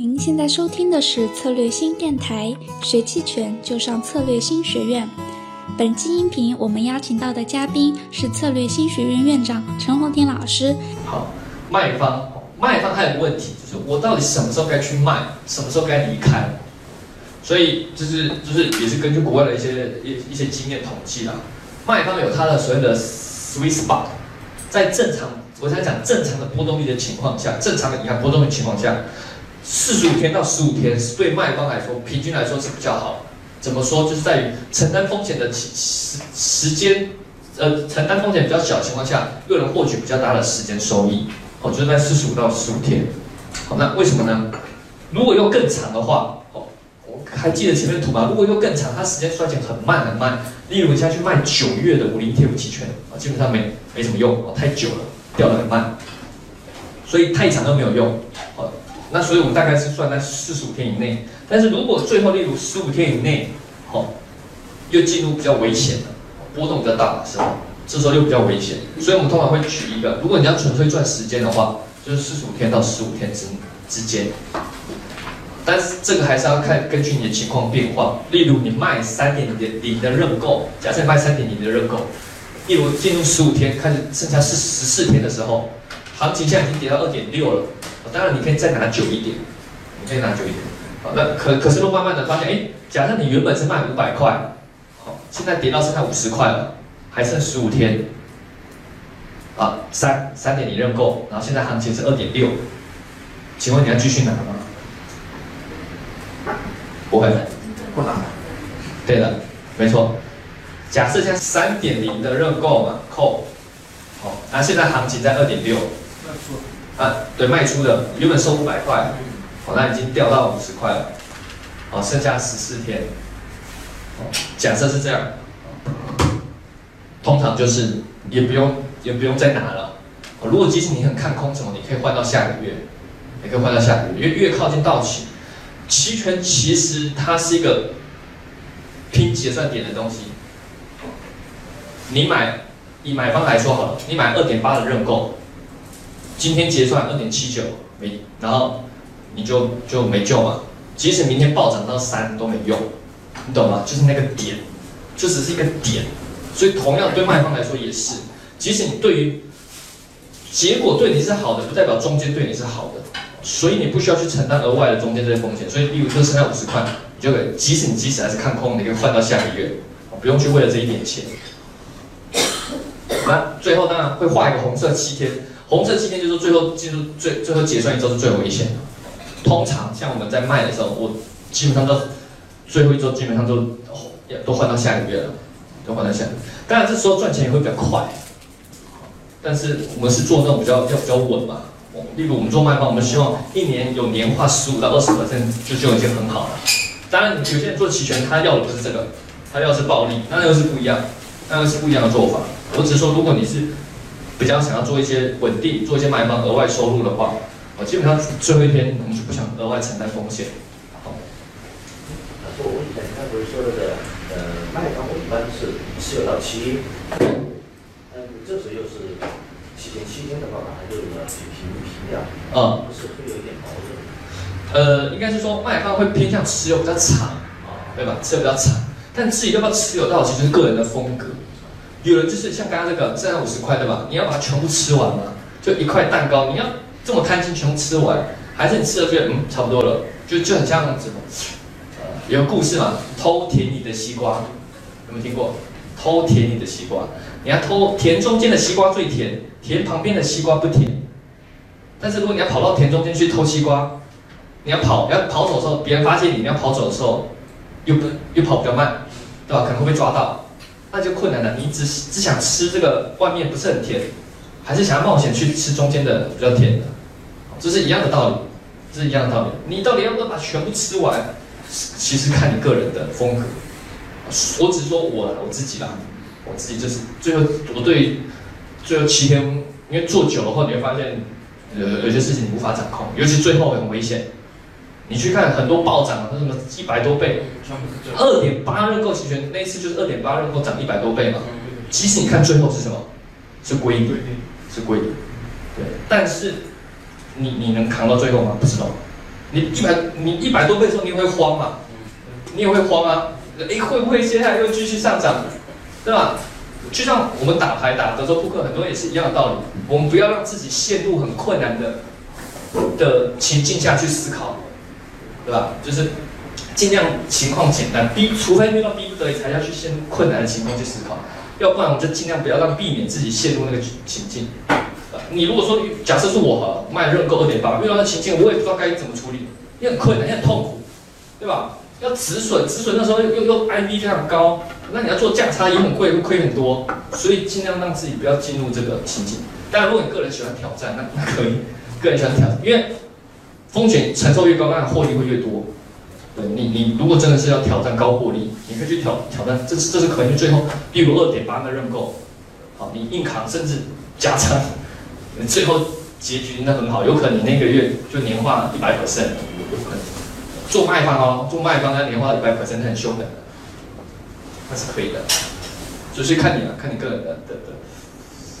您现在收听的是策略新电台，学期权就上策略新学院。本期音频我们邀请到的嘉宾是策略新学院院长陈红婷老师。好，卖方，卖方还有个问题，就是我到底什么时候该去卖，什么时候该离开？所以就是就是也是根据国外的一些一一些经验统计啦，卖方有他的所谓的 sweet spot，在正常我想讲正常的波动率的情况下，正常的银行波动率情况下。四十五天到十五天是对卖方来说，平均来说是比较好。怎么说？就是在于承担风险的时时间，呃，承担风险比较小的情况下，又能获取比较大的时间收益。哦，就是在四十五到十五天。好，那为什么呢？如果又更长的话，哦，我还记得前面的图吗？如果又更长，它时间衰减很慢很慢。例如你现在去卖九月的五零 ETF 期权，啊，基本上没没什么用，哦，太久了，掉得很慢，所以太长都没有用。好。那所以我们大概是算在四十五天以内，但是如果最后例如十五天以内，好，又进入比较危险的波动比较大的时候，这时候又比较危险，所以我们通常会取一个，如果你要纯粹赚时间的话，就是四十五天到十五天之之间，但是这个还是要看根据你的情况变化，例如你卖三点零的认购，假设卖三点零的认购，例如进入十五天开始剩下是十四天的时候，行情现在已经跌到二点六了。当然，你可以再拿久一点，你可以拿久一点。好，那可可是，都慢慢的发现，哎，假设你原本是卖五百块，好，现在跌到剩下五十块了，还剩十五天，啊，三三点你认购，然后现在行情是二点六，请问你要继续拿吗？不会，不拿。对的，没错。假设现在三点零的认购嘛，扣，好，那现在行情在二点六。啊，对，卖出的原本收五百块，好，那已经掉到五十块了，好，剩下十四天，假设是这样，通常就是也不用也不用再拿了，哦如果即使你很看空什么，你可以换到下个月，也可以换到下个月，因为越靠近到期，期权其实它是一个拼结算点的东西，你买以买方来说好了，你买二点八的认购。今天结算二点七九没，然后你就就没救嘛。即使明天暴涨到三都没用，你懂吗？就是那个点，就只是一个点。所以同样对卖方来说也是，即使你对于结果对你是好的，不代表中间对你是好的。所以你不需要去承担额外的中间这些风险。所以，例如说剩下五十块，你就可以，即使你即使还是看空，你可以换到下个月，不用去为了这一点钱。那最后当然会画一个红色七天。红色七天就是最后进入最最后结算一周是最危险的。通常像我们在卖的时候，我基本上都最后一周基本上都都换到下个月了，都换到下。当然这时候赚钱也会比较快，但是我们是做那种比较要比较稳嘛。例如我们做卖方，我们希望一年有年化十五到二十百分，这就就已经很好了。当然有些人做期权，他要的不是这个，他要的是暴利，那又是不一样，那又是不一样的做法。我只是说，如果你是。比较想要做一些稳定，做一些卖方额外收入的话，我基本上最后一天我们就不想额外承担风险。好。那我问一下，你刚才不是说那个呃卖方，我一般是持有到期，嗯，这时又是期前七天的话，马上就要去平平掉，嗯，不是会有一点矛盾。呃，应该是说卖方会偏向持有比较长，对吧？持有比较长，但自己要不要持有到期就是个人的风格。有人就是像刚刚这个剩下五十块对吧？你要把它全部吃完吗？就一块蛋糕，你要这么贪心全部吃完，还是你吃了觉得嗯差不多了？就就很像什么？有故事嘛，偷舔你的西瓜，有没有听过？偷舔你的西瓜，你要偷田中间的西瓜最甜，田旁边的西瓜不甜。但是如果你要跑到田中间去偷西瓜，你要跑要跑走的时候，别人发现你，你要跑走的时候，又不又跑比较慢，对吧？可能会被抓到。那就困难了。你只只想吃这个外面不是很甜，还是想要冒险去吃中间的比较甜的？这是一样的道理，这是一样的道理。你到底要不要把全部吃完？其实看你个人的风格。我只是说我我自己啦，我自己就是最后我对最后七天，因为做久了后你会发现，呃，有些事情无法掌控，尤其最后很危险。你去看很多暴涨，那什么一百多倍，二点八认购期权那一次就是二点八认购涨一百多倍嘛。即使你看最后是什么，是归零，是归零，对。但是你你能扛到最后吗？不知道，你一百你一百多倍的时候，你也会慌嘛，你也会慌啊，哎，会不会接下来又继续上涨，对吧？就像我们打牌打德州扑克，很多也是一样的道理，我们不要让自己陷入很困难的的情境下去思考，对吧？就是尽量情况简单，逼除非遇到逼不得已才要去陷入困难的情况去思考，要不然我就尽量不要让避免自己陷入那个情境。你如果说假设是我哈卖认购二点八，遇到那情境我也不知道该怎么处理，也很困难，也很痛苦，对吧？要止损，止损那时候又又又 I V 非常高，那你要做价差也很贵，会亏很多，所以尽量让自己不要进入这个情境。但，如果你个人喜欢挑战，那那可以，个人喜欢挑战，因为风险承受越高，那获利会越多。对你，你如果真的是要挑战高获利，你可以去挑挑战，这是这是可以。最后，例如二点八的认购，好，你硬扛，甚至加仓，你最后结局那很好，有可能你那个月就年化一百 percent，有可能。做卖方哦，做卖方那年化一百 percent 很凶的，那是可以的，就是看你了，看你个人的的的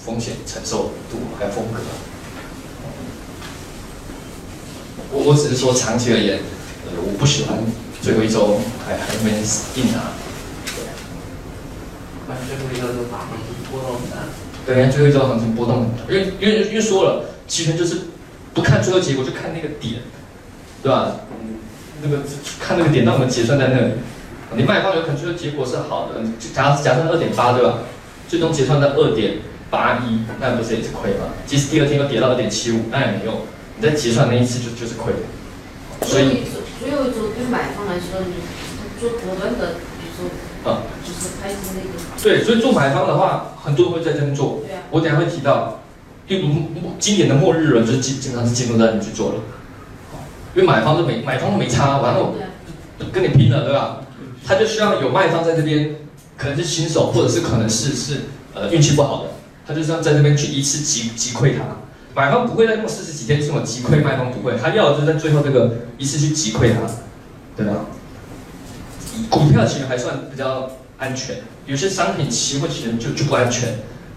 风险承受度还有风格。我我只是说长期而言，呃，我不喜欢最后一周还还没硬拿。那最后一周就大行情波动很大。对，最后一周行情波动很大，因为因为因为说了，期权就是不看最后结果，就看那个点，对吧？那个看那个点，那我们结算在那里。你卖方有可能最后结果是好的，假假设二点八，对吧？最终结算在二点八一，那不是也是亏吗？即使第二天又跌到二点七五，那也没用。你在结算那一次就就是亏。所以最后一周对买方来说，你做果断的，比如说，啊，就是拍出那个。对，所以做买方的话，很多人会在这边做。对啊。我等下会提到，例如经典的末日轮，就是经经常是进入在你去做了。因为买方是没买方都没差，然后跟你拼了，对吧？他就需要有卖方在这边，可能是新手，或者是可能是是呃运气不好的，他就是要在这边去一次击击溃他。买方不会在那么四十几天这么击溃卖方，不会，他要的就是在最后这个一次去击溃他，对吧？股票其实还算比较安全，有些商品期货期权就就不安全，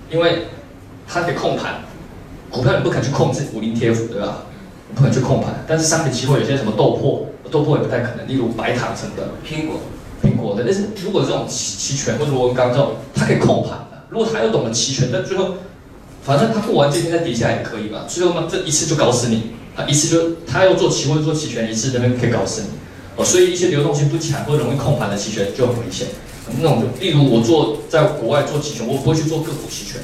因为它得控盘，股票你不肯去控制五零 TF，对吧？不能去控盘，但是商品期货有些什么豆粕，豆粕也不太可能，例如白糖什么的，苹果，苹果的。但是如果这种期期权或者螺纹钢这种，它可以控盘的。如果他又懂得期权，但最后，反正他过完这天再跌下来也可以嘛。最后嘛，这一次就搞死你，他一次就他要做期货做期权，一次那边可以搞死你。哦，所以一些流动性不强或者容易控盘的期权就很危险。那种例如我做在国外做期权，我不会去做个股期权。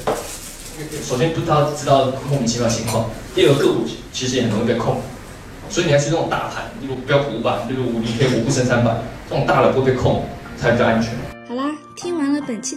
首先不知道知道莫名其妙情况，第二个个股其实也很容易被控，所以你要去那种大盘，例如标普五百，例如五零 K 五沪深三百，这种大的不会被控，才比较安全。好啦，听完了本期的。